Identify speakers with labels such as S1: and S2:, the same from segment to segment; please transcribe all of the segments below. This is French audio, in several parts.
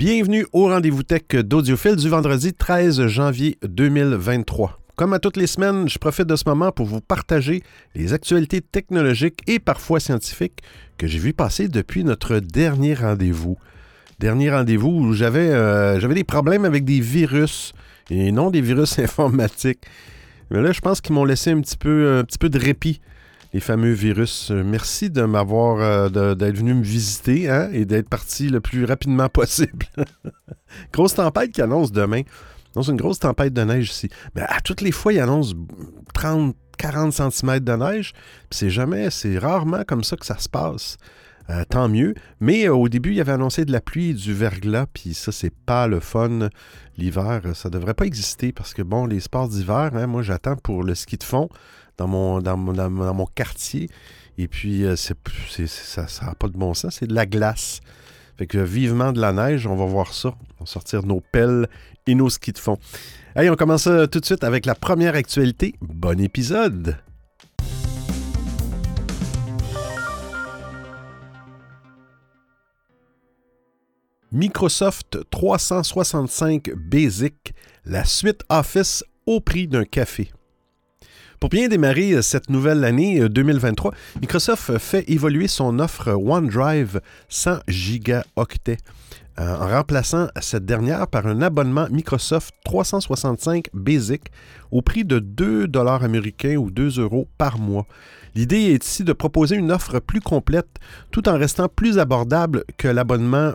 S1: Bienvenue au rendez-vous tech d'Audiophile du vendredi 13 janvier 2023. Comme à toutes les semaines, je profite de ce moment pour vous partager les actualités technologiques et parfois scientifiques que j'ai vu passer depuis notre dernier rendez-vous. Dernier rendez-vous où j'avais euh, j'avais des problèmes avec des virus et non des virus informatiques. Mais là, je pense qu'ils m'ont laissé un petit peu, un petit peu de répit les fameux virus. Euh, merci de m'avoir, euh, d'être venu me visiter hein, et d'être parti le plus rapidement possible. grosse tempête qui annonce demain. C'est une grosse tempête de neige ici. Mais à toutes les fois, il annonce 30, 40 cm de neige. C'est jamais, c'est rarement comme ça que ça se passe. Euh, tant mieux. Mais au début, il avait annoncé de la pluie et du verglas, puis ça, c'est pas le fun. L'hiver, ça devrait pas exister parce que, bon, les sports d'hiver, hein, moi, j'attends pour le ski de fond dans mon, quartier. Et puis, euh, c'est, ça n'a pas de bon sens, c'est de la glace. Fait que vivement de la neige, on va voir ça. On va sortir nos pelles et nos skis de fond. Allez, on commence tout de suite avec la première actualité. Bon épisode! Microsoft 365 Basic, la suite Office au prix d'un café. Pour bien démarrer euh, cette nouvelle année 2023, euh, Microsoft fait évoluer son offre OneDrive 100 gigaoctets euh, en remplaçant cette dernière par un abonnement Microsoft 365 Basic au prix de 2 dollars américains ou 2 euros par mois. L'idée est ici de proposer une offre plus complète tout en restant plus abordable que l'abonnement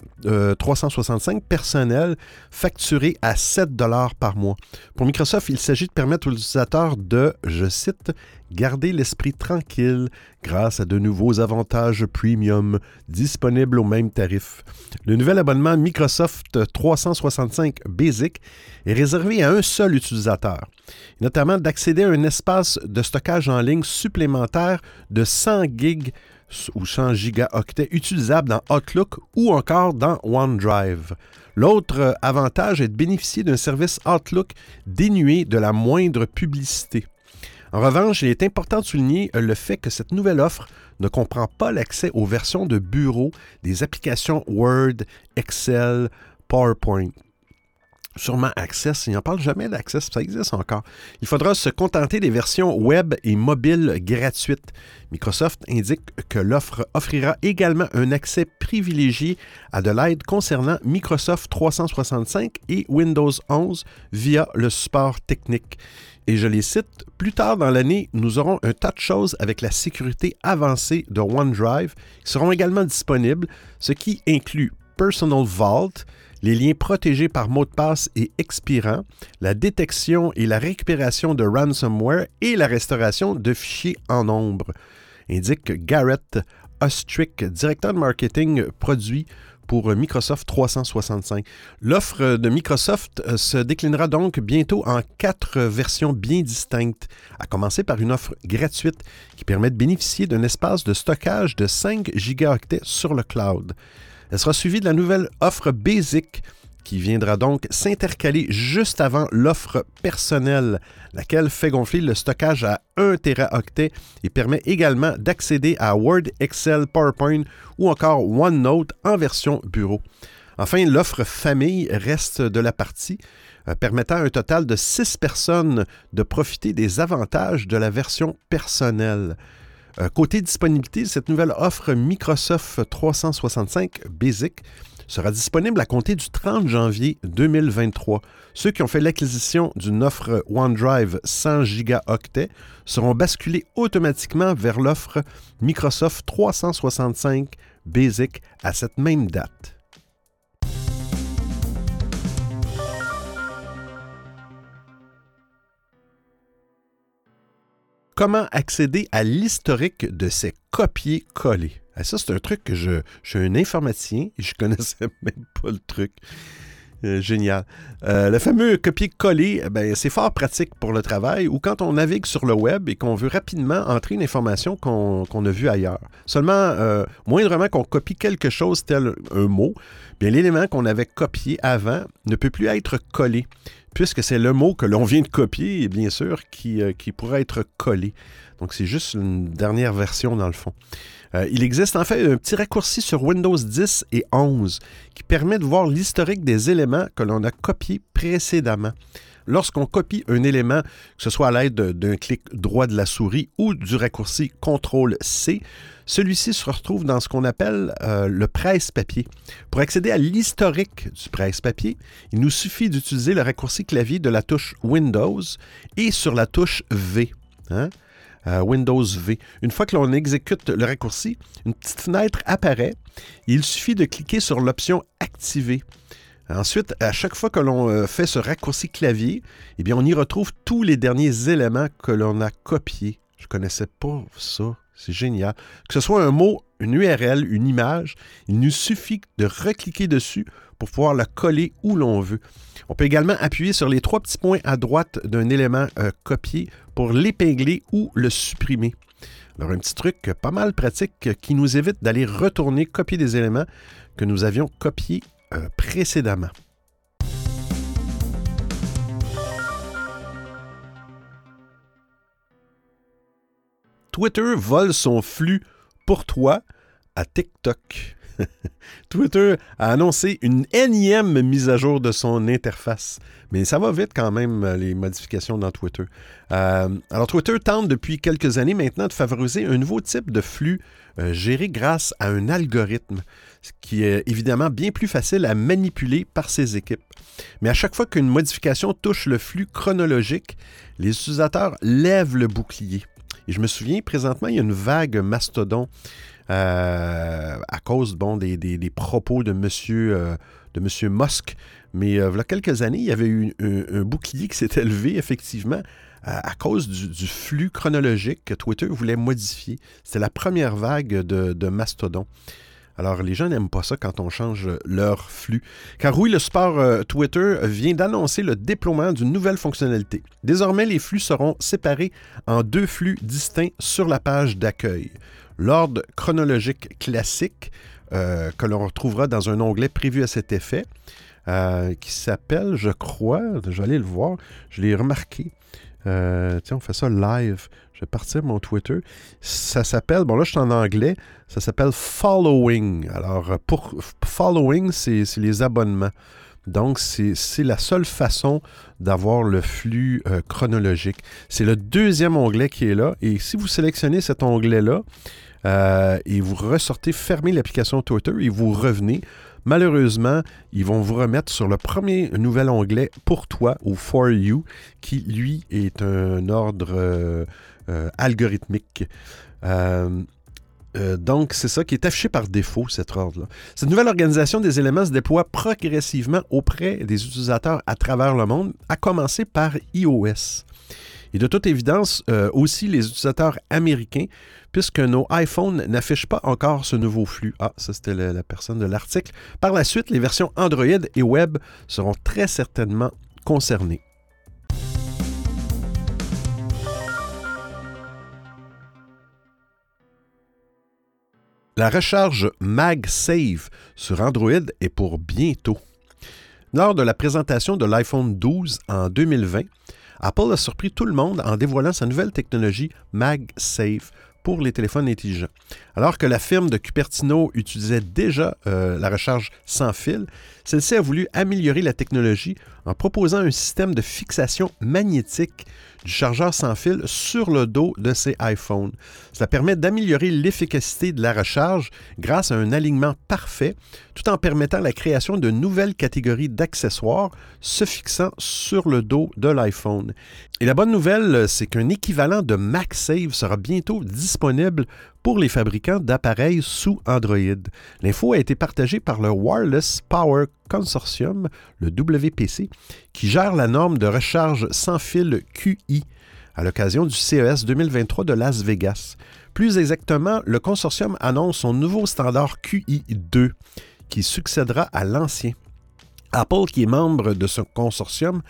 S1: 365 personnel facturé à 7 dollars par mois. Pour Microsoft, il s'agit de permettre aux utilisateurs de, je cite, garder l'esprit tranquille grâce à de nouveaux avantages premium disponibles au même tarif. Le nouvel abonnement Microsoft 365 Basic est réservé à un seul utilisateur, notamment d'accéder à un espace de stockage en ligne supplémentaire de 100 gigs ou 100 gigaoctets utilisables dans Outlook ou encore dans OneDrive. L'autre avantage est de bénéficier d'un service Outlook dénué de la moindre publicité. En revanche, il est important de souligner euh, le fait que cette nouvelle offre ne comprend pas l'accès aux versions de bureau des applications Word, Excel, PowerPoint. Sûrement Access, il n'en parle jamais d'Access, ça existe encore. Il faudra se contenter des versions web et mobiles gratuites. Microsoft indique que l'offre offrira également un accès privilégié à de l'aide concernant Microsoft 365 et Windows 11 via le support technique. Et je les cite, plus tard dans l'année, nous aurons un tas de choses avec la sécurité avancée de OneDrive qui seront également disponibles, ce qui inclut Personal Vault, les liens protégés par mot de passe et expirants, la détection et la récupération de ransomware et la restauration de fichiers en nombre, indique Garrett Ostrick, directeur de marketing produit pour Microsoft 365. L'offre de Microsoft euh, se déclinera donc bientôt en quatre versions bien distinctes, à commencer par une offre gratuite qui permet de bénéficier d'un espace de stockage de 5 gigaoctets sur le cloud. Elle sera suivie de la nouvelle offre Basic qui viendra donc s'intercaler juste avant l'offre personnelle, laquelle fait gonfler le stockage à 1 Teraoctet et permet également d'accéder à Word, Excel, PowerPoint ou encore OneNote en version bureau. Enfin, l'offre famille reste de la partie, euh, permettant à un total de 6 personnes de profiter des avantages de la version personnelle. Euh, côté disponibilité, cette nouvelle offre Microsoft 365 Basic sera disponible à compter du 30 janvier 2023. Ceux qui ont fait l'acquisition d'une offre OneDrive 100 gigaoctets seront basculés automatiquement vers l'offre Microsoft 365 Basic à cette même date. Comment accéder à l'historique de ces copier-coller? Ça, c'est un truc que je, je suis un informaticien et je connaissais même pas le truc. Euh, génial. Euh, le fameux copier-coller, eh ben, c'est fort pratique pour le travail ou quand on navigue sur le web et qu'on veut rapidement entrer une information qu'on a vue ailleurs. Seulement, euh, moindrement qu'on copie quelque chose tel un mot, bien l'élément qu'on avait copié avant ne peut plus être collé, puisque c'est le mot que l'on vient de copier, bien sûr, qui, qui pourrait être collé. Donc, c'est juste une dernière version dans le fond. Euh, il existe en fait un petit raccourci sur Windows 10 et 11 qui permet de voir l'historique des éléments que l'on a copiés précédemment. Lorsqu'on copie un élément, que ce soit à l'aide d'un clic droit de la souris ou du raccourci CTRL-C, celui-ci se retrouve dans ce qu'on appelle euh, le presse-papier. Pour accéder à l'historique du presse-papier, il nous suffit d'utiliser le raccourci clavier de la touche Windows et sur la touche V. Hein? Windows V. Une fois que l'on exécute le raccourci, une petite fenêtre apparaît. il suffit de cliquer sur l'option Activer. Ensuite, à chaque fois que l'on euh, fait ce raccourci clavier, eh bien, on y retrouve tous les derniers éléments que l'on a copiés. Je connaissais pas ça. C'est génial. Que ce soit un mot, une URL, une image, il nous suffit de recliquer dessus pour pouvoir la coller où l'on veut. On peut également appuyer sur les trois petits points à droite d'un élément euh, copié pour l'épingler ou le supprimer. Alors un petit truc pas mal pratique qui nous évite d'aller retourner copier des éléments que nous avions copiés euh, précédemment. Twitter vole son flux pour toi à TikTok. Twitter a annoncé une énième mise à jour de son interface. Mais ça va vite quand même, euh, les modifications dans Twitter. Euh, alors, Twitter tente depuis quelques années maintenant de favoriser un nouveau type de flux euh, géré grâce à un algorithme, ce qui est évidemment bien plus facile à manipuler par ses équipes. Mais à chaque fois qu'une modification touche le flux chronologique, les utilisateurs lèvent le bouclier. Et je me souviens, présentement, il y a une vague mastodon euh, à cause bon, des, propos de M. Euh, de monsieur Musk. Mais euh, il y a quelques années, il y avait eu un, bouclier qui s'était levé, effectivement, à, cause du, flux chronologique que Twitter voulait modifier. C'était la première vague de, de mastodon. Alors, les gens n'aiment pas ça quand on change leur flux. Car oui, le support euh, Twitter vient d'annoncer le déploiement d'une nouvelle fonctionnalité. Désormais, les flux seront séparés en deux flux distincts sur la page d'accueil. L'ordre chronologique classique, euh, que l'on retrouvera dans un onglet prévu à cet effet, euh, qui s'appelle, je crois, aller le voir, je l'ai remarqué. tiens, on fait ça live. Je vais partir mon Twitter. Ça s'appelle, bon là je suis en anglais, ça s'appelle Following. Alors pour Following, c'est les abonnements. Donc, c'est la seule façon d'avoir le flux euh, chronologique. C'est le deuxième onglet qui est là. Et si vous sélectionnez cet onglet-là euh, et vous ressortez, fermez l'application Twitter et vous revenez, malheureusement, ils vont vous remettre sur le premier nouvel onglet pour toi ou for you, qui lui est un ordre euh, euh, algorithmique. Donc, c'est ça qui est affiché par défaut, cet ordre-là. Cette nouvelle organisation des éléments se déploie progressivement auprès des utilisateurs à travers le monde, à commencer par iOS. Et de toute évidence, aussi les utilisateurs américains, puisque nos iPhones n'affichent pas encore ce nouveau flux. Ah, ça c'était la personne de l'article. Par la suite, les versions Android et Web seront très certainement concernées. La recharge MagSafe sur Android est pour bientôt. Lors de la présentation de l'iPhone 12 en 2020, Apple a surpris tout le monde en dévoilant sa nouvelle technologie MagSafe pour les téléphones intelligents. Alors que la firme de Cupertino utilisait déjà euh, la recharge sans fil, celle-ci a voulu améliorer la technologie en proposant un système de fixation magnétique du chargeur sans fil sur le dos de ses iPhones. Cela permet d'améliorer l'efficacité de la recharge grâce à un alignement parfait, tout en permettant la création de nouvelles catégories d'accessoires se fixant sur le dos de l'iPhone. Et la bonne nouvelle, c'est qu'un équivalent de MagSafe sera bientôt disponible pour les fabricants d'appareils sous Android. L'info a été partagée par le Wireless Power Consortium, le WPC, qui gère la norme de recharge sans fil QI à l'occasion du CES 2023 de Las Vegas. Plus exactement, le consortium annonce son nouveau standard QI2 qui succédera à l'ancien. Apple, qui est membre de ce consortium,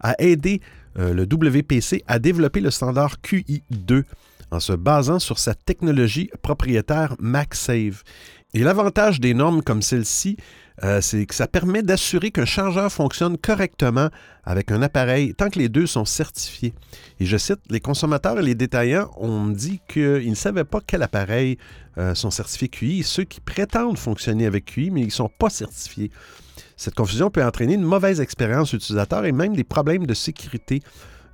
S1: a aidé euh, le WPC à développer le standard QI2 en se basant sur sa technologie propriétaire MagSafe. Et l'avantage des normes comme celle-ci, euh, c'est que ça permet d'assurer qu'un chargeur fonctionne correctement avec un appareil tant que les deux sont certifiés. Et je cite, les consommateurs et les détaillants ont dit qu'ils ne savaient pas quel appareil euh, sont certifiés QI, ceux qui prétendent fonctionner avec QI, mais ils ne sont pas certifiés. Cette confusion peut entraîner une mauvaise expérience utilisateur et même des problèmes de sécurité,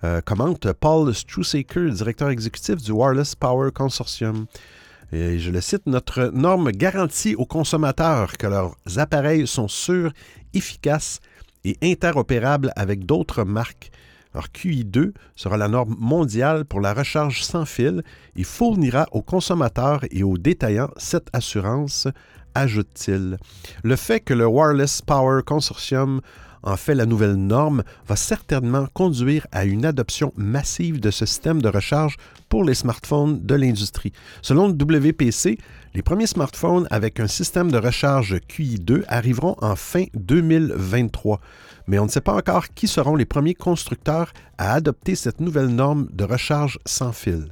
S1: euh, commente Paul Strusaker, directeur exécutif du Wireless Power Consortium. Et je le cite, notre norme garantit aux consommateurs que leurs appareils sont sûrs, efficaces et interopérables avec d'autres marques. Alors QI2 sera la norme mondiale pour la recharge sans fil et fournira aux consommateurs et aux détaillants cette assurance, ajoute-t-il. Le fait que le Wireless Power Consortium en fait la nouvelle norme, va certainement conduire à une adoption massive de ce système de recharge pour les smartphones de l'industrie. Selon le WPC, les premiers smartphones avec un système de recharge QI2 arriveront en fin 2023, mais on ne sait pas encore qui seront les premiers constructeurs à adopter cette nouvelle norme de recharge sans fil.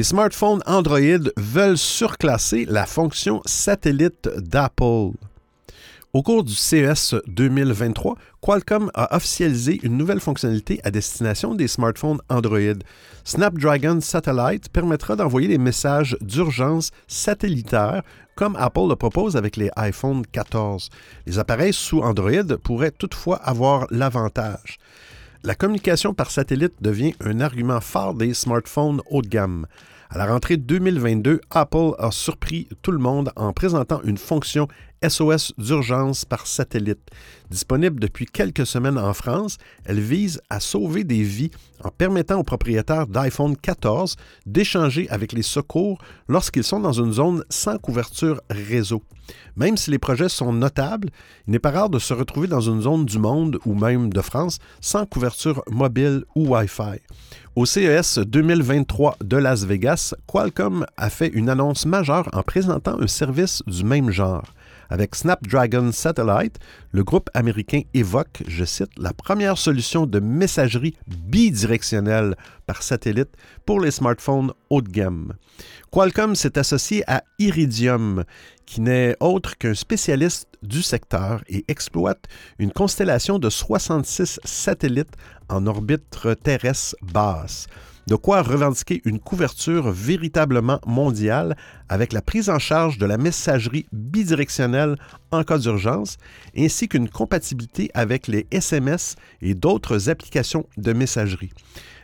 S1: Les smartphones Android veulent surclasser la fonction satellite d'Apple. Au cours du CES 2023, Qualcomm a officialisé une nouvelle fonctionnalité à destination des smartphones Android. Snapdragon Satellite permettra d'envoyer des messages d'urgence satellitaires comme Apple le propose avec les iPhone 14. Les appareils sous Android pourraient toutefois avoir l'avantage la communication par satellite devient un argument fort des smartphones haut de gamme. À la rentrée 2022, Apple a surpris tout le monde en présentant une fonction SOS d'urgence par satellite. Disponible depuis quelques semaines en France, elle vise à sauver des vies en permettant aux propriétaires d'iPhone 14 d'échanger avec les secours lorsqu'ils sont dans une zone sans couverture réseau. Même si les projets sont notables, il n'est pas rare de se retrouver dans une zone du monde ou même de France sans couverture mobile ou Wi-Fi. Au CES 2023 de Las Vegas, Qualcomm a fait une annonce majeure en présentant un service du même genre. Avec Snapdragon Satellite, le groupe américain évoque, je cite, la première solution de messagerie bidirectionnelle par satellite pour les smartphones haut de gamme. Qualcomm s'est associé à Iridium, qui n'est autre qu'un spécialiste du secteur et exploite une constellation de 66 satellites en orbite terrestre basse. De quoi revendiquer une couverture véritablement mondiale avec la prise en charge de la messagerie bidirectionnelle en cas d'urgence, ainsi qu'une compatibilité avec les SMS et d'autres applications de messagerie.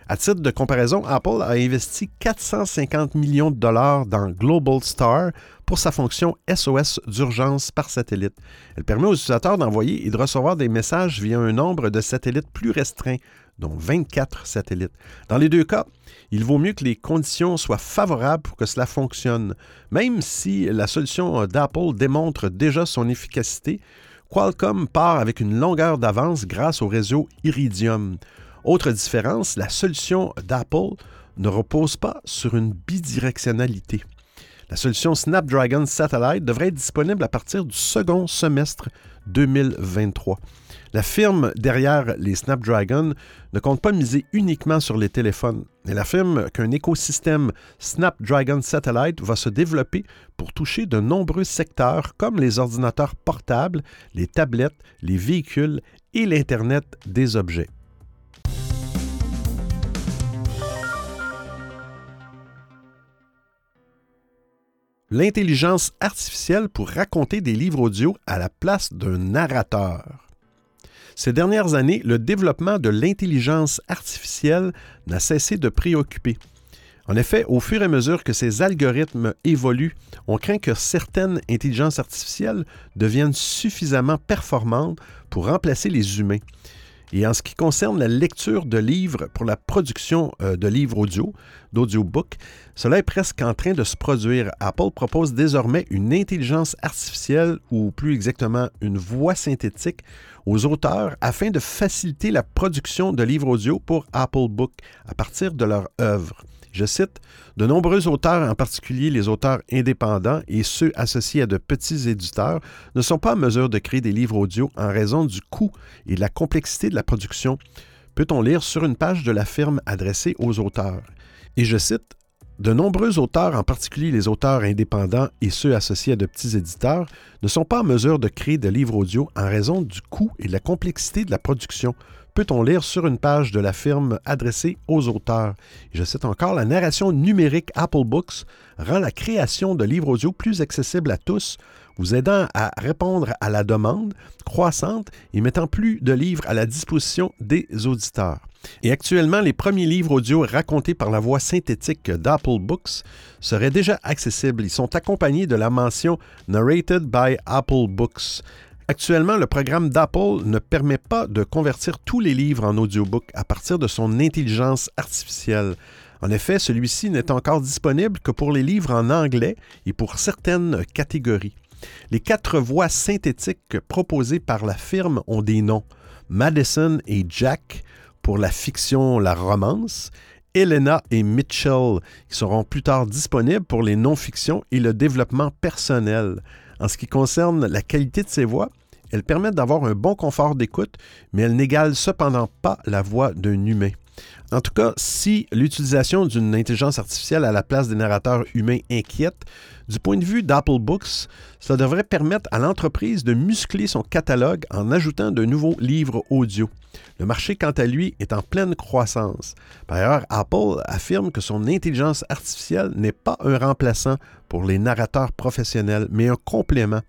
S1: À titre de comparaison, Apple a investi 450 millions de dollars dans Global Star pour sa fonction SOS d'urgence par satellite. Elle permet aux utilisateurs d'envoyer et de recevoir des messages via un nombre de satellites plus restreint, dont 24 satellites. Dans les deux cas, il vaut mieux que les conditions soient favorables pour que cela fonctionne. Même si la solution d'Apple démontre déjà son efficacité, Qualcomm part avec une longueur d'avance grâce au réseau Iridium. Autre différence, la solution d'Apple ne repose pas sur une bidirectionnalité. La solution Snapdragon Satellite devrait être disponible à partir du second semestre 2023. La firme derrière les Snapdragon ne compte pas miser uniquement sur les téléphones. Elle affirme qu'un écosystème Snapdragon Satellite va se développer pour toucher de nombreux secteurs comme les ordinateurs portables, les tablettes, les véhicules et l'Internet des objets. l'intelligence artificielle pour raconter des livres audio à la place d'un narrateur. Ces dernières années, le développement de l'intelligence artificielle n'a cessé de préoccuper. En effet, au fur et à mesure que ces algorithmes évoluent, on craint que certaines intelligences artificielles deviennent suffisamment performantes pour remplacer les humains. Et en ce qui concerne la lecture de livres pour la production euh, de livres audio, d'audiobook, cela est presque en train de se produire. Apple propose désormais une intelligence artificielle, ou plus exactement une voix synthétique, aux auteurs afin de faciliter la production de livres audio pour Apple Book à partir de leur œuvre. Je cite, De nombreux auteurs, en particulier les auteurs indépendants et ceux associés à de petits éditeurs, ne sont pas en mesure de créer des livres audio en raison du coût et de la complexité de la production. peut-on lire sur une page de la firme adressée aux auteurs. Et je cite, de nombreux auteurs, en particulier les auteurs indépendants et ceux associés à de petits éditeurs, ne sont pas en mesure de créer de livres audio en raison du coût et de la complexité de la production. Peut-on lire sur une page de la firme adressée aux auteurs? je cite encore, la narration numérique Apple Books rend la création de livres audio plus accessible à tous vous aidant à répondre à la demande croissante et mettant plus de livres à la disposition des auditeurs. Et actuellement, les premiers livres audio racontés par la voix synthétique d'Apple Books seraient déjà accessibles. Ils sont accompagnés de la mention Narrated by Apple Books. Actuellement, le programme d'Apple ne permet pas de convertir tous les livres en audiobook à partir de son intelligence artificielle. En effet, celui-ci n'est encore disponible que pour les livres en anglais et pour certaines catégories. Les quatre voix synthétiques proposées par la firme ont des noms. Madison et Jack pour la fiction, la romance, Elena et Mitchell, qui seront plus tard disponibles pour les non-fictions et le développement personnel. En ce qui concerne la qualité de ces voix, elles permettent d'avoir un bon confort d'écoute, mais elles n'égalent cependant pas la voix d'un humain. En tout cas, si l'utilisation d'une intelligence artificielle à la place des narrateurs humains inquiète, du point de vue d'Apple Books, cela devrait permettre à l'entreprise de muscler son catalogue en ajoutant de nouveaux livres audio. Le marché, quant à lui, est en pleine croissance. Par ailleurs, Apple affirme que son intelligence artificielle n'est pas un remplaçant pour les narrateurs professionnels, mais un complément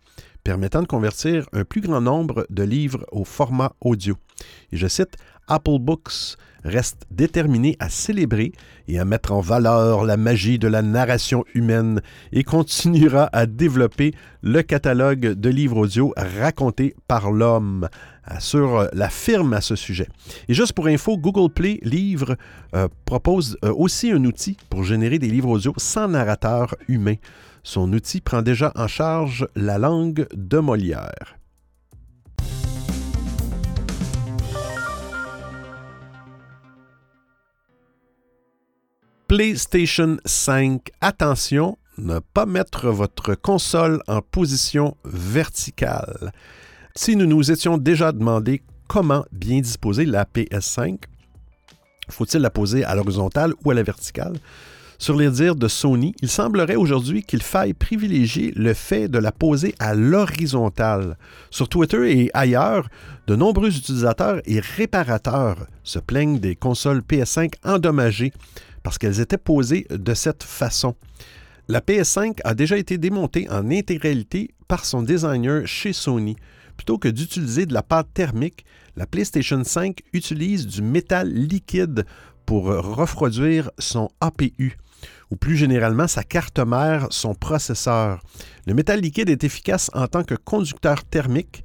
S1: permettant de convertir un plus grand nombre de livres au format audio. Et je cite, Apple Books reste déterminé à célébrer et à mettre en valeur la magie de la narration humaine et continuera à développer le catalogue de livres audio racontés par l'homme, assure la firme à ce sujet. Et juste pour info, Google Play Livres euh, propose euh, aussi un outil pour générer des livres audio sans narrateur humain. Son outil prend déjà en charge la langue de Molière. PlayStation 5. Attention, ne pas mettre votre console en position verticale. Si nous nous étions déjà demandé comment bien disposer la PS5, faut-il la poser à l'horizontale ou à la verticale? Sur les dires de Sony, il semblerait aujourd'hui qu'il faille privilégier le fait de la poser à l'horizontale. Sur Twitter et ailleurs, de nombreux utilisateurs et réparateurs se plaignent des consoles PS5 endommagées parce qu'elles étaient posées de cette façon. La PS5 a déjà été démontée en intégralité par son designer chez Sony. Plutôt que d'utiliser de la pâte thermique, la PlayStation 5 utilise du métal liquide pour refroidir son APU ou plus généralement sa carte mère, son processeur. Le métal liquide est efficace en tant que conducteur thermique,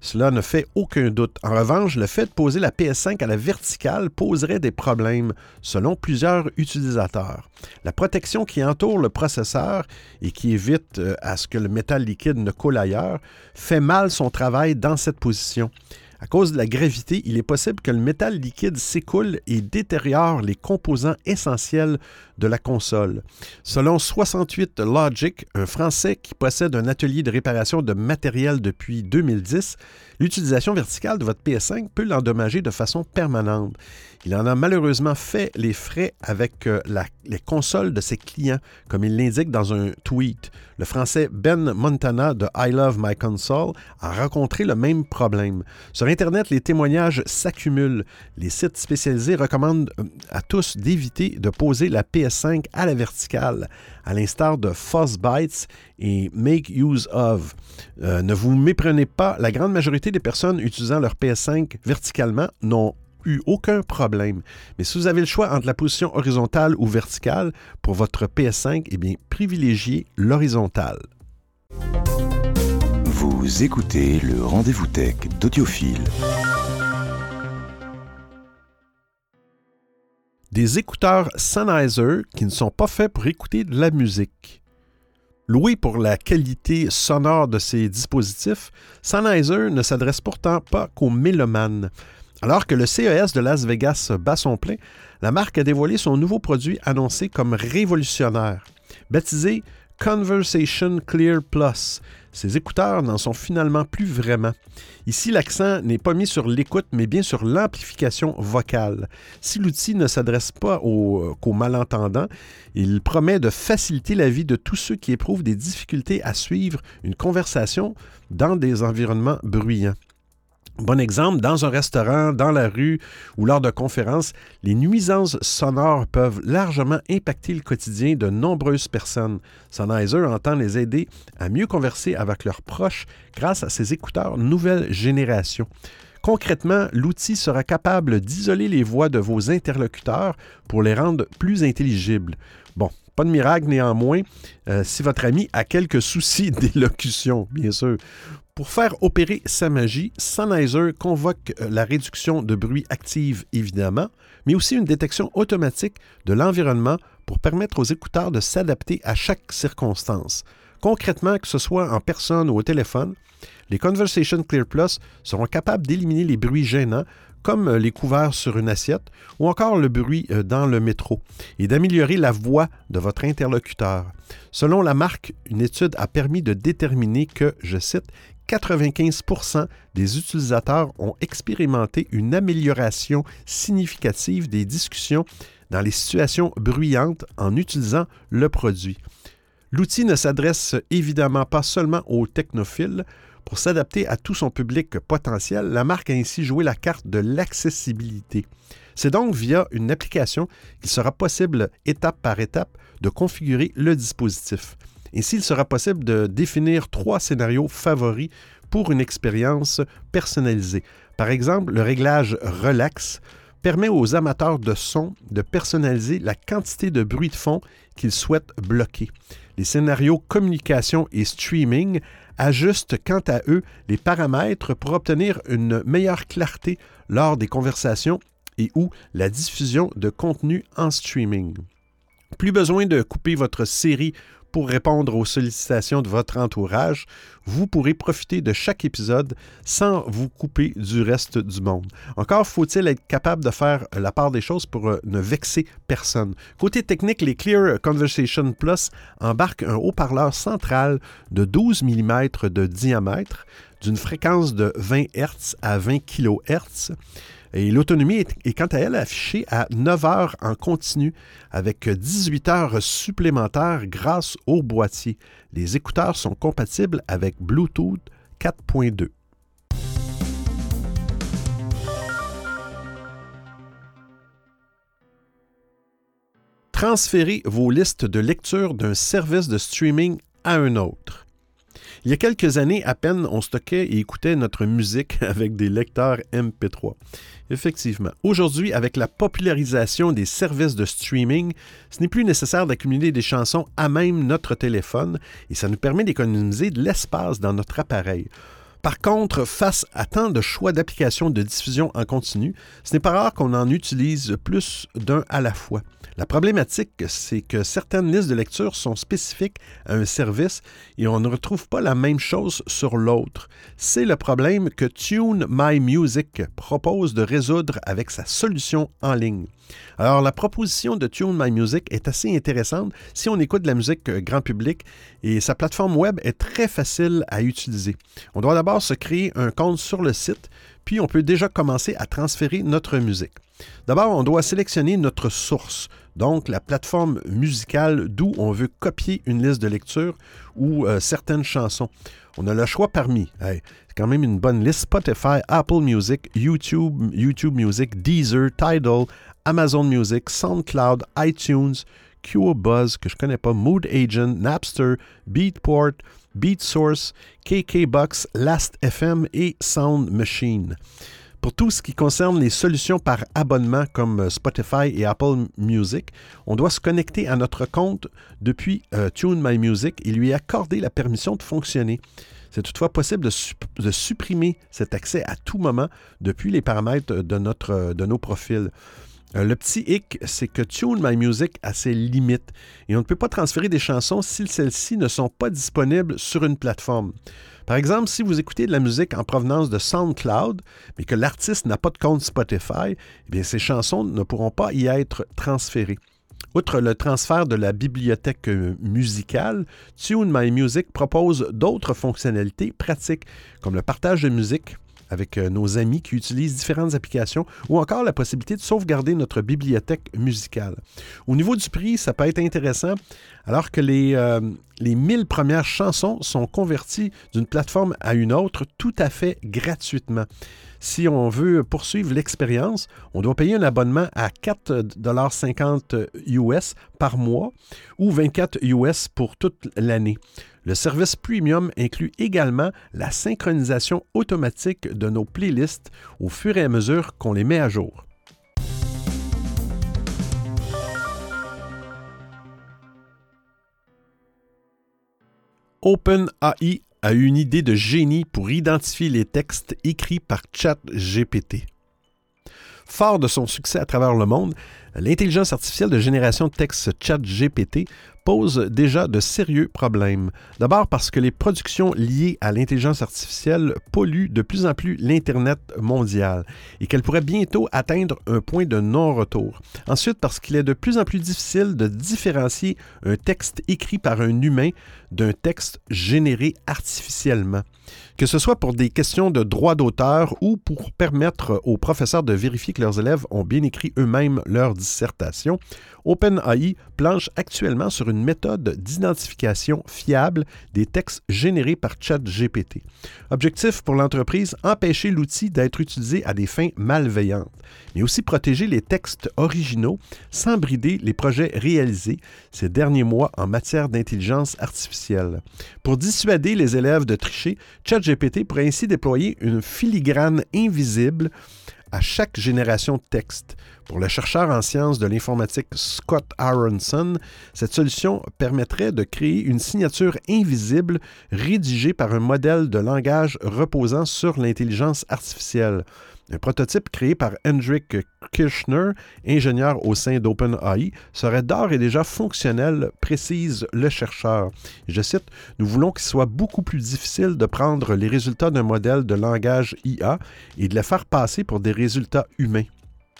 S1: cela ne fait aucun doute. En revanche, le fait de poser la PS5 à la verticale poserait des problèmes, selon plusieurs utilisateurs. La protection qui entoure le processeur et qui évite euh, à ce que le métal liquide ne coule ailleurs fait mal son travail dans cette position. À cause de la gravité, il est possible que le métal liquide s'écoule et détériore les composants essentiels de la console. Selon 68 Logic, un Français qui possède un atelier de réparation de matériel depuis 2010, l'utilisation verticale de votre PS5 peut l'endommager de façon permanente. Il en a malheureusement fait les frais avec euh, les consoles de ses clients, comme il l'indique dans un tweet. Le français Ben Montana de I Love My Console a rencontré le même problème. Sur Internet, les témoignages s'accumulent. Les sites spécialisés recommandent euh, à tous d'éviter de poser la PS5 à la verticale, à l'instar de Fuzzbytes et Make Use of. Euh, ne vous méprenez pas, la grande majorité des personnes utilisant leur PS5 verticalement n'ont eu aucun problème. Mais si vous avez le choix entre la position horizontale ou verticale pour votre PS5, eh bien, privilégiez l'horizontale.
S2: Vous écoutez le rendez-vous tech d'Audiophile.
S1: Des écouteurs Sennheiser qui ne sont pas faits pour écouter de la musique. Loué pour la qualité sonore de ces dispositifs, Sennheiser ne s'adresse pourtant pas qu'aux mélomanes. Alors que le CES de Las Vegas bat son plein, la marque a dévoilé son nouveau produit annoncé comme révolutionnaire. Baptisé Conversation Clear Plus. Ces écouteurs n'en sont finalement plus vraiment. Ici, l'accent n'est pas mis sur l'écoute, mais bien sur l'amplification vocale. Si l'outil ne s'adresse pas aux, qu'aux malentendants, il promet de faciliter la vie de tous ceux qui éprouvent des difficultés à suivre une conversation dans des environnements bruyants. Bon exemple, dans un restaurant, dans la rue ou lors de conférences, les nuisances sonores peuvent largement impacter le quotidien de nombreuses personnes. Sennheiser entend les aider à mieux converser avec leurs proches grâce à ses écouteurs nouvelle génération. Concrètement, l'outil sera capable d'isoler les voix de vos interlocuteurs pour les rendre plus intelligibles. Bon, pas de miracle néanmoins euh, si votre ami a quelques soucis d'élocution, bien sûr. Pour faire opérer sa magie, Sennheiser convoque euh, la réduction de bruit active évidemment, mais aussi une détection automatique de l'environnement pour permettre aux écouteurs de s'adapter à chaque circonstance. Concrètement, que ce soit en personne ou au téléphone, les Conversation Clear Plus seront capables d'éliminer les bruits gênants comme euh, les couverts sur une assiette ou encore le bruit euh, dans le métro, et d'améliorer la voix de votre interlocuteur. Selon la marque, une étude a permis de déterminer que, je cite, 95% des utilisateurs ont expérimenté une amélioration significative des discussions dans les situations bruyantes en utilisant le produit. L'outil ne s'adresse évidemment pas seulement aux technophiles. Pour s'adapter à tout son public potentiel, la marque a ainsi joué la carte de l'accessibilité. C'est donc via une application qu'il sera possible, étape par étape, de configurer le dispositif. Ainsi, il sera possible de définir trois scénarios favoris pour une expérience personnalisée. Par exemple, le réglage relax permet aux amateurs de son de personnaliser la quantité de bruit de fond qu'ils souhaitent bloquer. Les scénarios communication et streaming ajustent quant à eux les paramètres pour obtenir une meilleure clarté lors des conversations et ou la diffusion de contenu en streaming. Plus besoin de couper votre série pour répondre aux sollicitations de votre entourage, vous pourrez profiter de chaque épisode sans vous couper du reste du monde. Encore faut-il être capable de faire la part des choses pour euh, ne vexer personne. Côté technique, les Clear Conversation Plus embarquent un haut-parleur central de 12 mm de diamètre d'une fréquence de 20 Hz à 20 kHz et l'autonomie est, quant à elle affichée à 9 heures en continu avec 18 heures supplémentaires grâce au boîtier. Les écouteurs sont compatibles avec Bluetooth 4.2. Transférez vos listes de lecture d'un service de streaming à un autre. Il y a quelques années à peine, on stockait et écoutait notre musique avec des lecteurs MP3. Effectivement. Aujourd'hui, avec la popularisation des services de streaming, ce n'est plus nécessaire d'accumuler des chansons à même notre téléphone et ça nous permet d'économiser de l'espace dans notre appareil. Par contre, face à tant de choix d'applications de diffusion en continu, ce n'est pas rare qu'on en utilise plus d'un à la fois. La problématique, c'est que certaines listes de lecture sont spécifiques à un service et on ne retrouve pas la même chose sur l'autre. C'est le problème que Tune My Music propose de résoudre avec sa solution en ligne. Alors, la proposition de Tune My Music est assez intéressante si on écoute de la musique grand public et sa plateforme web est très facile à utiliser. On doit d'abord se créer un compte sur le site, puis on peut déjà commencer à transférer notre musique. D'abord, on doit sélectionner notre source, donc la plateforme musicale d'où on veut copier une liste de lecture ou euh, certaines chansons. On a le choix parmi, c'est quand même une bonne liste, Spotify, Apple Music, YouTube, YouTube Music, Deezer, Tidal, Amazon Music, SoundCloud, iTunes, QoBuzz, que je connais pas, Mood Agent, Napster, Beatport, BeatSource, KKBox, Last.fm et Sound Machine. Pour tout ce qui concerne les solutions par abonnement comme Spotify et Apple Music, on doit se connecter à notre compte depuis euh, Tune My et lui accorder la permission de fonctionner. C'est toutefois possible de, supprimer cet accès à tout moment depuis les paramètres de, de nos profils. Euh, le petit hic, c'est que Tune My a ses limites et on ne peut pas transférer des chansons si celles-ci ne sont pas disponibles sur une plateforme. Par exemple, si vous écoutez de la musique en provenance de SoundCloud, mais que l'artiste n'a pas de compte Spotify, eh ces chansons ne pourront pas y être transférées. Outre le transfert de la bibliothèque musicale, Tune My Music propose d'autres fonctionnalités pratiques, comme le partage de musique, avec euh, nos amis qui utilisent différentes applications ou encore la possibilité de sauvegarder notre bibliothèque musicale. Au niveau du prix, ça peut être intéressant alors que les, euh, les 1000 premières chansons sont converties d'une plateforme à une autre tout à fait gratuitement. Si on veut poursuivre l'expérience, on doit payer un abonnement à 4,50 US par mois ou 24 US pour toute l'année. Le service Premium inclut également la synchronisation automatique de nos playlists au fur et à mesure qu'on les met à jour. OpenAI a une idée de génie pour identifier les textes écrits par ChatGPT. Fort de son succès à travers le monde, l'intelligence artificielle de génération de texte ChatGPT pose déjà de sérieux problèmes. D'abord parce que les productions liées à l'intelligence artificielle polluent de plus en plus l'Internet mondial et qu'elle pourrait bientôt atteindre un point de non-retour. Ensuite parce qu'il est de plus en plus difficile de différencier un texte écrit par un humain d'un texte généré artificiellement. Que ce soit pour des questions de droit d'auteur ou pour permettre aux professeurs de vérifier que leurs élèves ont bien écrit eux-mêmes leur dissertation, OpenAI planche actuellement sur une méthode d'identification fiable des textes générés par ChatGPT. Objectif pour l'entreprise, empêcher l'outil d'être utilisé à des fins malveillantes, mais aussi protéger les textes originaux sans brider les projets réalisés ces derniers mois en matière d'intelligence artificielle. Pour dissuader les élèves de tricher, ChatGPT pourrait ainsi déployer une filigrane invisible à chaque génération de texte. Pour le chercheur en sciences de l'informatique Scott Aronson, cette solution permettrait de créer une signature invisible rédigée par un modèle de langage reposant sur l'intelligence artificielle. Un prototype créé par Hendrik Kirchner, ingénieur au sein d'OpenAI, serait d'ores et déjà fonctionnel, précise le chercheur. Je cite Nous voulons qu'il soit beaucoup plus difficile de prendre les résultats d'un modèle de langage IA et de les faire passer pour des résultats humains.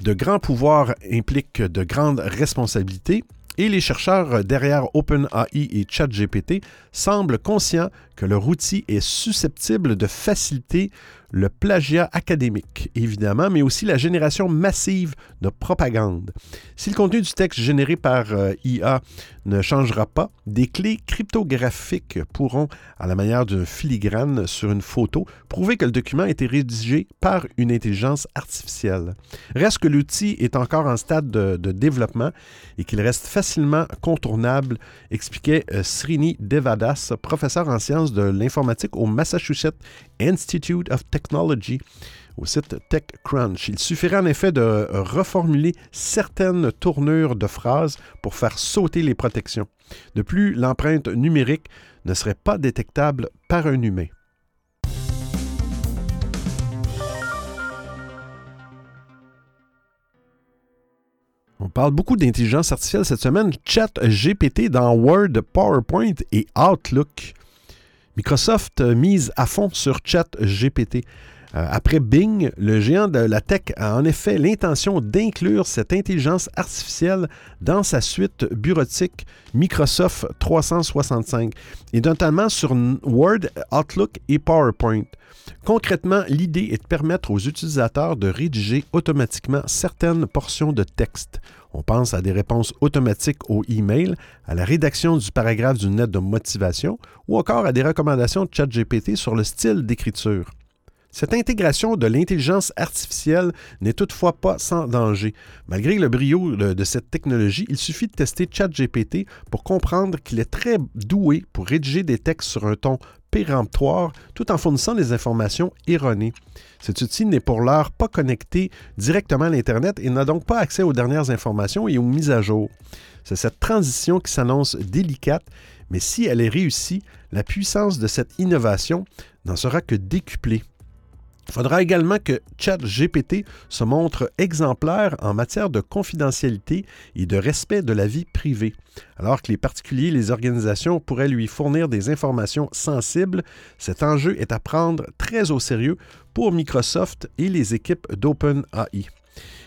S1: De grands pouvoirs impliquent de grandes responsabilités et les chercheurs derrière OpenAI et ChatGPT semblent conscients que leur outil est susceptible de faciliter le plagiat académique, évidemment, mais aussi la génération massive de propagande. Si le contenu du texte généré par euh, IA ne changera pas, des clés cryptographiques pourront, à la manière d'un filigrane sur une photo, prouver que le document a été rédigé par une intelligence artificielle. Reste que l'outil est encore en stade de, développement et qu'il reste facilement contournable, expliquait euh, Srini Devadas, professeur en sciences de l'informatique au Massachusetts Institute of Technology au site TechCrunch. Il suffirait en effet de reformuler certaines tournures de phrases pour faire sauter les protections. De plus, l'empreinte numérique ne serait pas détectable par un humain. On parle beaucoup d'intelligence artificielle cette semaine. Chat GPT dans Word, PowerPoint et Outlook. Microsoft mise à fond sur Chat GPT. Euh, après Bing, le géant de la tech a en effet l'intention d'inclure cette intelligence artificielle dans sa suite bureautique Microsoft 365, et notamment sur Word, Outlook et PowerPoint. Concrètement, l'idée est de permettre aux utilisateurs de rédiger automatiquement certaines portions de texte. On pense à des réponses automatiques aux emails, à la rédaction du paragraphe d'une lettre de motivation ou encore à des recommandations de ChatGPT sur le style d'écriture. Cette intégration de l'intelligence artificielle n'est toutefois pas sans danger. Malgré le brio de, cette technologie, il suffit de tester ChatGPT pour comprendre qu'il est très doué pour rédiger des textes sur un ton tout en fournissant des informations erronées. Cet outil n'est pour l'heure pas connecté directement à l'Internet et n'a donc pas accès aux dernières informations et aux mises à jour. C'est cette transition qui s'annonce délicate, mais si elle est réussie, la puissance de cette innovation n'en sera que décuplée. Il faudra également que ChatGPT se montre exemplaire en matière de confidentialité et de respect de la vie privée. Alors que les particuliers et les organisations pourraient lui fournir des informations sensibles, cet enjeu est à prendre très au sérieux pour Microsoft et les équipes d'OpenAI.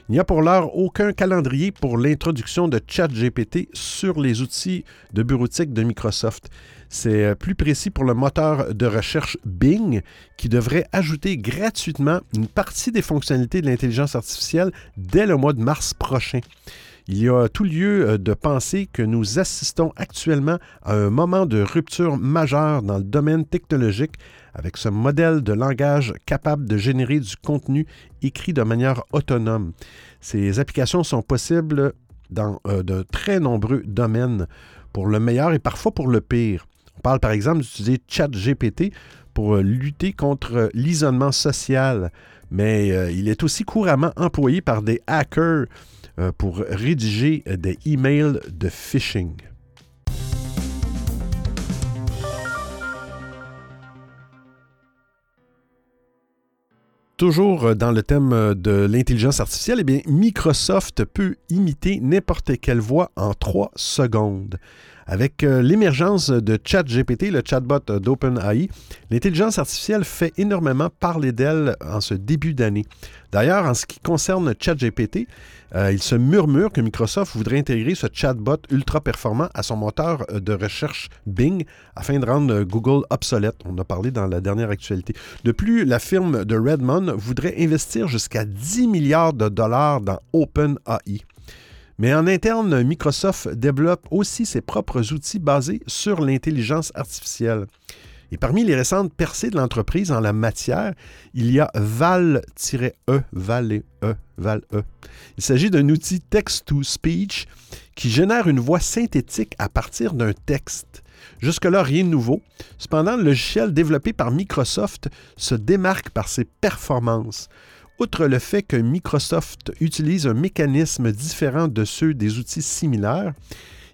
S1: Il n'y a pour l'heure aucun calendrier pour l'introduction de ChatGPT sur les outils de bureautique de Microsoft. C'est euh, plus précis pour le moteur de recherche Bing qui devrait ajouter gratuitement une partie des fonctionnalités de l'intelligence artificielle dès le mois de mars prochain. Il y a tout lieu euh, de penser que nous assistons actuellement à un moment de rupture majeure dans le domaine technologique avec ce modèle de langage capable de générer du contenu écrit de manière autonome. Ces applications sont possibles dans euh, de très nombreux domaines, pour le meilleur et parfois pour le pire. On parle par exemple d'utiliser ChatGPT pour euh, lutter contre l'isolement social, mais il est aussi couramment employé par des hackers euh, pour rédiger des emails de phishing. Toujours dans le thème de l'intelligence artificielle, eh Microsoft peut imiter n'importe quelle voix en trois secondes. Avec euh, l'émergence de ChatGPT, le chatbot d'OpenAI, l'intelligence artificielle fait énormément parler d'elle en ce début d'année. D'ailleurs, en ce qui concerne ChatGPT, euh, il se murmure que Microsoft voudrait intégrer ce chatbot ultra performant à son moteur euh, de recherche Bing afin de rendre Google obsolète. On a parlé dans la dernière actualité. De plus, la firme de Redmond voudrait investir jusqu'à 10 milliards de dollars dans OpenAI. Mais en interne, Microsoft développe aussi ses propres outils basés sur l'intelligence artificielle. Et parmi les récentes percées de l'entreprise en la matière, il y a Val-E, Val E, Val E. Il s'agit d'un outil text-to-speech qui génère une voix synthétique à partir d'un texte. Jusque-là, rien de nouveau. Cependant, le logiciel développé par Microsoft se démarque par ses performances. Outre le fait que Microsoft utilise un mécanisme différent de ceux des outils similaires,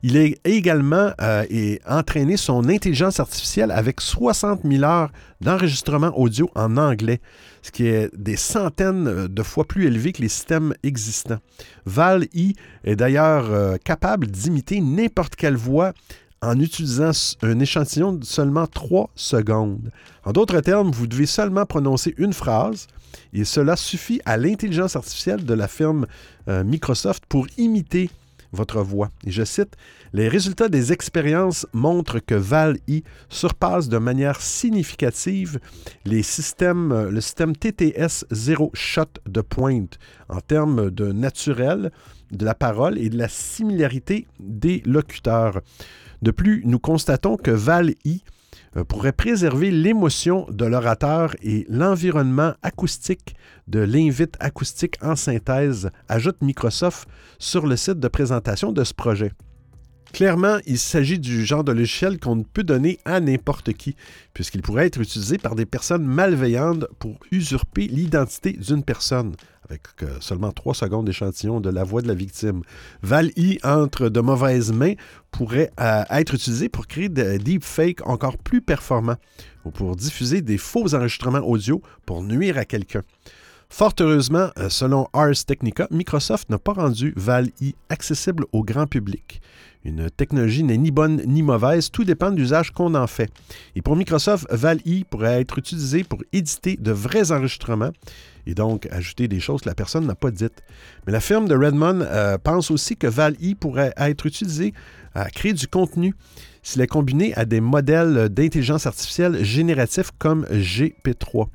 S1: il a également euh, entraîné son intelligence artificielle avec 60 000 heures d'enregistrement audio en anglais, ce qui est des centaines de fois plus élevé que les systèmes existants. Val-I est d'ailleurs euh, capable d'imiter n'importe quelle voix en utilisant un échantillon de seulement 3 secondes. En d'autres termes, vous devez seulement prononcer une phrase et cela suffit à l'intelligence artificielle de la firme euh, Microsoft pour imiter votre voix. Et je cite, Les résultats des expériences montrent que Val-I surpasse de manière significative euh, le système TTS Zero Shot de pointe en termes de naturel, de la parole et de la similarité des locuteurs. De plus, nous constatons que Val-I euh, pourrait préserver l'émotion de l'orateur et l'environnement acoustique de l'invite acoustique en synthèse, ajoute Microsoft sur le site de présentation de ce projet. Clairement, il s'agit du genre de logiciel qu'on ne peut donner à n'importe qui, puisqu'il pourrait être utilisé par des personnes malveillantes pour usurper l'identité d'une personne, avec seulement trois secondes d'échantillon de la voix de la victime. Val-I entre de mauvaises mains pourrait euh, être utilisé pour créer des deepfakes encore plus performants ou pour diffuser des faux enregistrements audio pour nuire à quelqu'un. Fort heureusement, euh, selon Ars Technica, Microsoft n'a pas rendu Val-I accessible au grand public. Une technologie n'est ni bonne ni mauvaise, tout dépend de l'usage qu'on en fait. Et pour Microsoft, Val-I pourrait être utilisé pour éditer de vrais enregistrements et donc ajouter des choses que la personne n'a pas dites. Mais la firme de Redmond euh, pense aussi que Val-I pourrait être utilisé à créer du contenu s'il est combiné à des modèles d'intelligence artificielle génératifs comme GP3.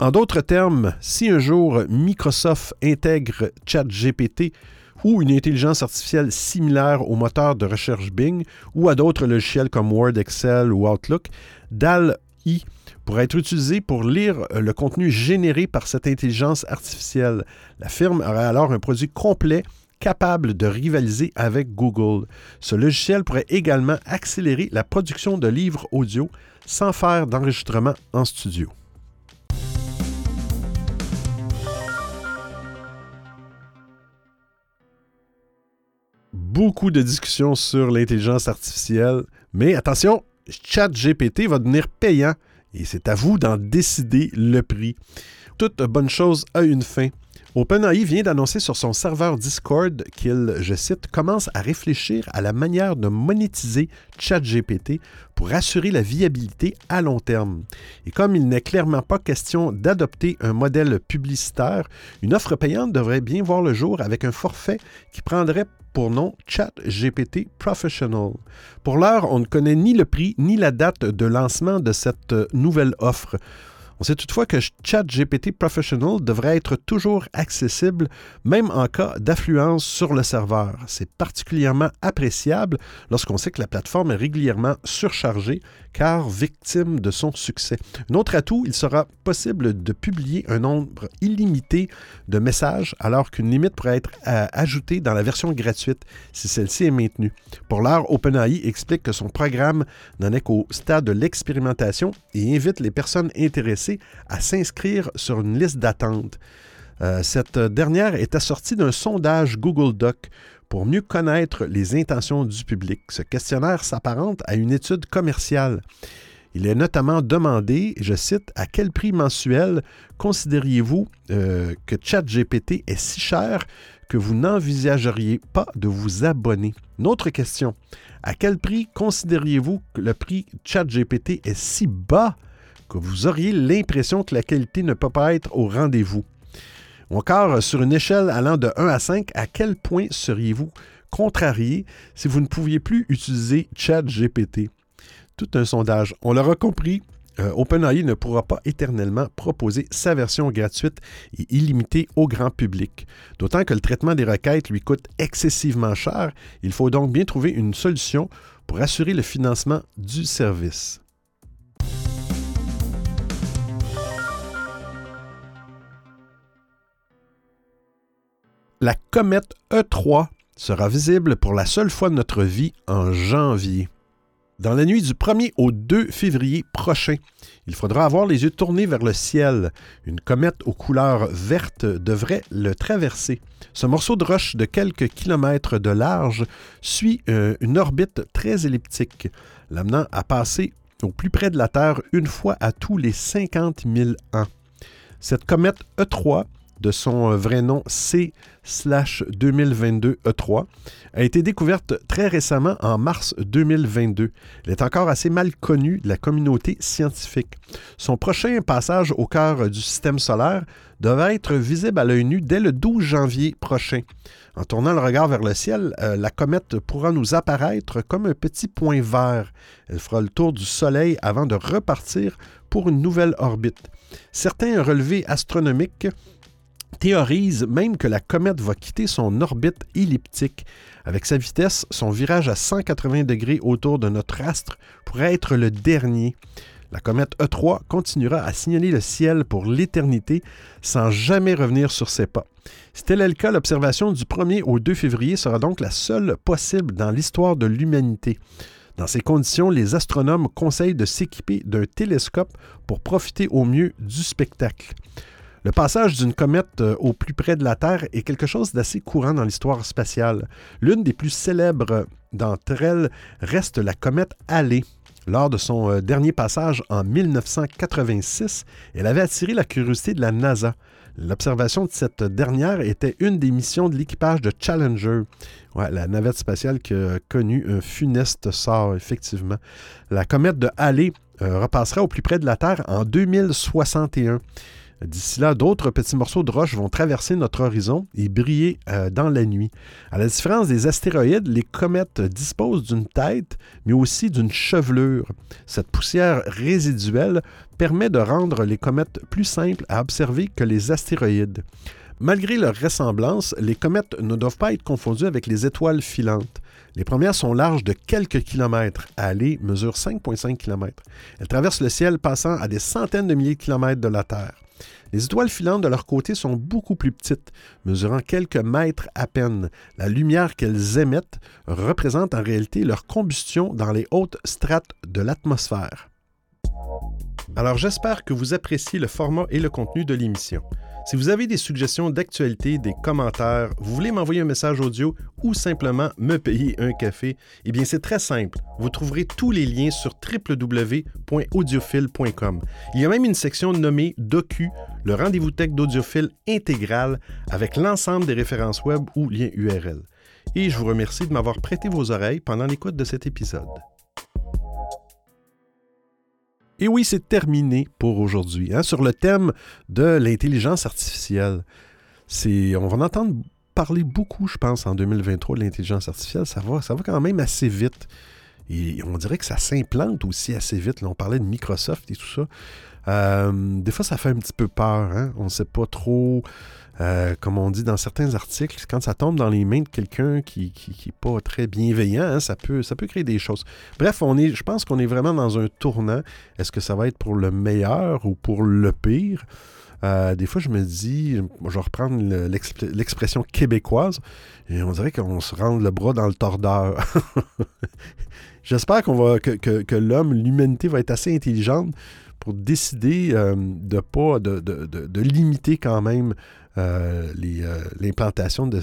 S1: En d'autres termes, si un jour Microsoft intègre ChatGPT ou une intelligence artificielle similaire au moteur de recherche Bing ou à d'autres logiciels comme Word, Excel ou Outlook, DAL-I pourrait être utilisé pour lire le contenu généré par cette intelligence artificielle. La firme aurait alors un produit complet capable de rivaliser avec Google. Ce logiciel pourrait également accélérer la production de livres audio sans faire d'enregistrement en studio. Beaucoup de discussions sur l'intelligence artificielle. Mais attention, ChatGPT va devenir payant et c'est à vous d'en décider le prix. Toute bonne chose a une fin. OpenAI vient d'annoncer sur son serveur Discord qu'il, je cite, commence à réfléchir à la manière de monétiser ChatGPT pour assurer la viabilité à long terme. Et comme il n'est clairement pas question d'adopter un modèle publicitaire, une offre payante devrait bien voir le jour avec un forfait qui prendrait pour nom ChatGPT Professional. Pour l'heure, on ne connaît ni le prix ni la date de lancement de cette nouvelle offre. On sait toutefois que ChatGPT Professional devrait être toujours accessible, même en cas d'affluence sur le serveur. C'est particulièrement appréciable lorsqu'on sait que la plateforme est régulièrement surchargée, car victime de son succès. Un autre atout, il sera possible de publier un nombre illimité de messages, alors qu'une limite pourrait être euh, ajoutée dans la version gratuite si celle-ci est maintenue. Pour l'heure, OpenAI explique que son programme n'en est qu'au stade de l'expérimentation et invite les personnes intéressées à s'inscrire sur une liste d'attente. Euh, cette dernière est assortie d'un sondage Google Doc pour mieux connaître les intentions du public. Ce questionnaire s'apparente à une étude commerciale. Il est notamment demandé, je cite, à quel prix mensuel considériez-vous euh, que ChatGPT est si cher que vous n'envisageriez pas de vous abonner? Une autre question, à quel prix considériez-vous que le prix ChatGPT est si bas que vous auriez l'impression que la qualité ne peut pas être au rendez-vous. Ou encore, sur une échelle allant de 1 à 5, à quel point seriez-vous contrarié si vous ne pouviez plus utiliser ChatGPT? Tout un sondage. On l'aura compris, euh, OpenAI ne pourra pas éternellement proposer sa version gratuite et illimitée au grand public. D'autant que le traitement des requêtes lui coûte excessivement cher. Il faut donc bien trouver une solution pour assurer le financement du service. La comète E3 sera visible pour la seule fois de notre vie en janvier. Dans la nuit du 1er au 2 février prochain, il faudra avoir les yeux tournés vers le ciel. Une comète aux couleurs vertes devrait le traverser. Ce morceau de roche de quelques kilomètres de large suit euh, une orbite très elliptique, l'amenant à passer au plus près de la Terre une fois à tous les 50 000 ans. Cette comète E3 de son euh, vrai nom C 2022 E3, a été découverte très récemment en mars 2022. Elle est encore assez mal connue de la communauté scientifique. Son prochain passage au cœur du système solaire devrait être visible à l'œil nu dès le 12 janvier prochain. En tournant le regard vers le ciel, euh, la comète pourra nous apparaître comme un petit point vert. Elle fera le tour du Soleil avant de repartir pour une nouvelle orbite. Certains relevés astronomiques théorise même que la comète va quitter son orbite elliptique. Avec sa vitesse, son virage à 180 degrés autour de notre astre pourrait être le dernier. La comète E3 continuera à signaler le ciel pour l'éternité sans jamais revenir sur ses pas. Si tel est le cas, l'observation du 1er au 2 février sera donc la seule possible dans l'histoire de l'humanité. Dans ces conditions, les astronomes conseillent de s'équiper d'un télescope pour profiter au mieux du spectacle. Le passage d'une comète euh, au plus près de la Terre est quelque chose d'assez courant dans l'histoire spatiale. L'une des plus célèbres d'entre elles reste la comète Halley. Lors de son euh, dernier passage en 1986, elle avait attiré la curiosité de la NASA. L'observation de cette dernière était une des missions de l'équipage de Challenger, la navette spatiale qui a connu un funeste sort, effectivement. La comète de Halley euh, repassera au plus près de la Terre en 2061. D'ici là, d'autres petits morceaux de roche vont traverser notre horizon et briller euh, dans la nuit. À la différence des astéroïdes, les comètes disposent d'une tête, mais aussi d'une chevelure. Cette poussière résiduelle permet de rendre les comètes plus simples à observer que les astéroïdes. Malgré leur ressemblance, les comètes ne doivent pas être confondues avec les étoiles filantes. Les premières sont larges de quelques kilomètres. Aller mesure 5,5 km. Elles traversent le ciel passant à des centaines de milliers de kilomètres de la Terre. Les étoiles filantes de leur côté sont beaucoup plus petites, mesurant quelques mètres à peine. La lumière qu'elles émettent représente en réalité leur combustion dans les hautes strates de l'atmosphère. Alors j'espère que vous appréciez le format et le contenu de l'émission. Si vous avez des suggestions d'actualité, des commentaires, vous voulez m'envoyer un message audio ou simplement me payer un café, eh bien c'est très simple. Vous trouverez tous les liens sur www.audiophile.com. Il y a même une section nommée Docu, le rendez-vous tech d'audiophile intégral avec l'ensemble des références web ou liens URL. Et je vous remercie de m'avoir prêté vos oreilles pendant l'écoute de cet épisode. Et oui, c'est terminé pour aujourd'hui. Hein, sur le thème de l'intelligence artificielle, c'est, on va en entendre parler beaucoup, je pense, en 2023 de l'intelligence artificielle. Ça va, ça quand même assez vite. Et on dirait que ça s'implante aussi assez vite. On parlait de Microsoft et tout ça. Euh, des fois, ça fait un petit peu peur. Hein? On ne sait pas trop euh, comme on dit dans certains articles, quand ça tombe dans les mains de quelqu'un qui n'est pas très bienveillant, hein, ça, peut, créer des choses. Bref, on est, je pense qu'on est vraiment dans un tournant. Est-ce que ça va être pour le meilleur ou pour le pire? Euh, des fois, je me dis, je vais reprendre l'expression québécoise, et on dirait qu'on se rend le bras dans le tordeur. J'espère qu'on va que, l'homme, l'humanité va être assez intelligente pour décider euh, de pas de, de, limiter quand même euh, euh, l'implantation de,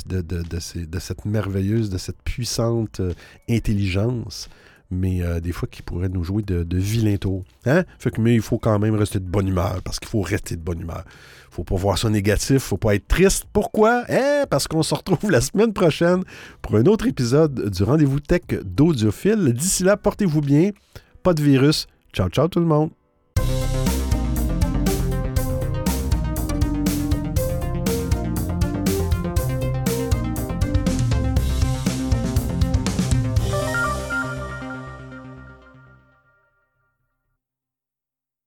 S1: cette merveilleuse, de cette puissante intelligence, mais des fois qui pourrait nous jouer de, vilain tour. Hein? Fait que, mais il faut quand même rester de bonne humeur, parce qu'il faut rester de bonne humeur. faut pas voir ça négatif, faut pas être triste. Pourquoi? Eh, parce qu'on se retrouve la semaine prochaine pour un autre épisode du Rendez-vous Tech d'Audiophile. D'ici là, portez-vous bien, pas de virus. Ciao, ciao tout le monde.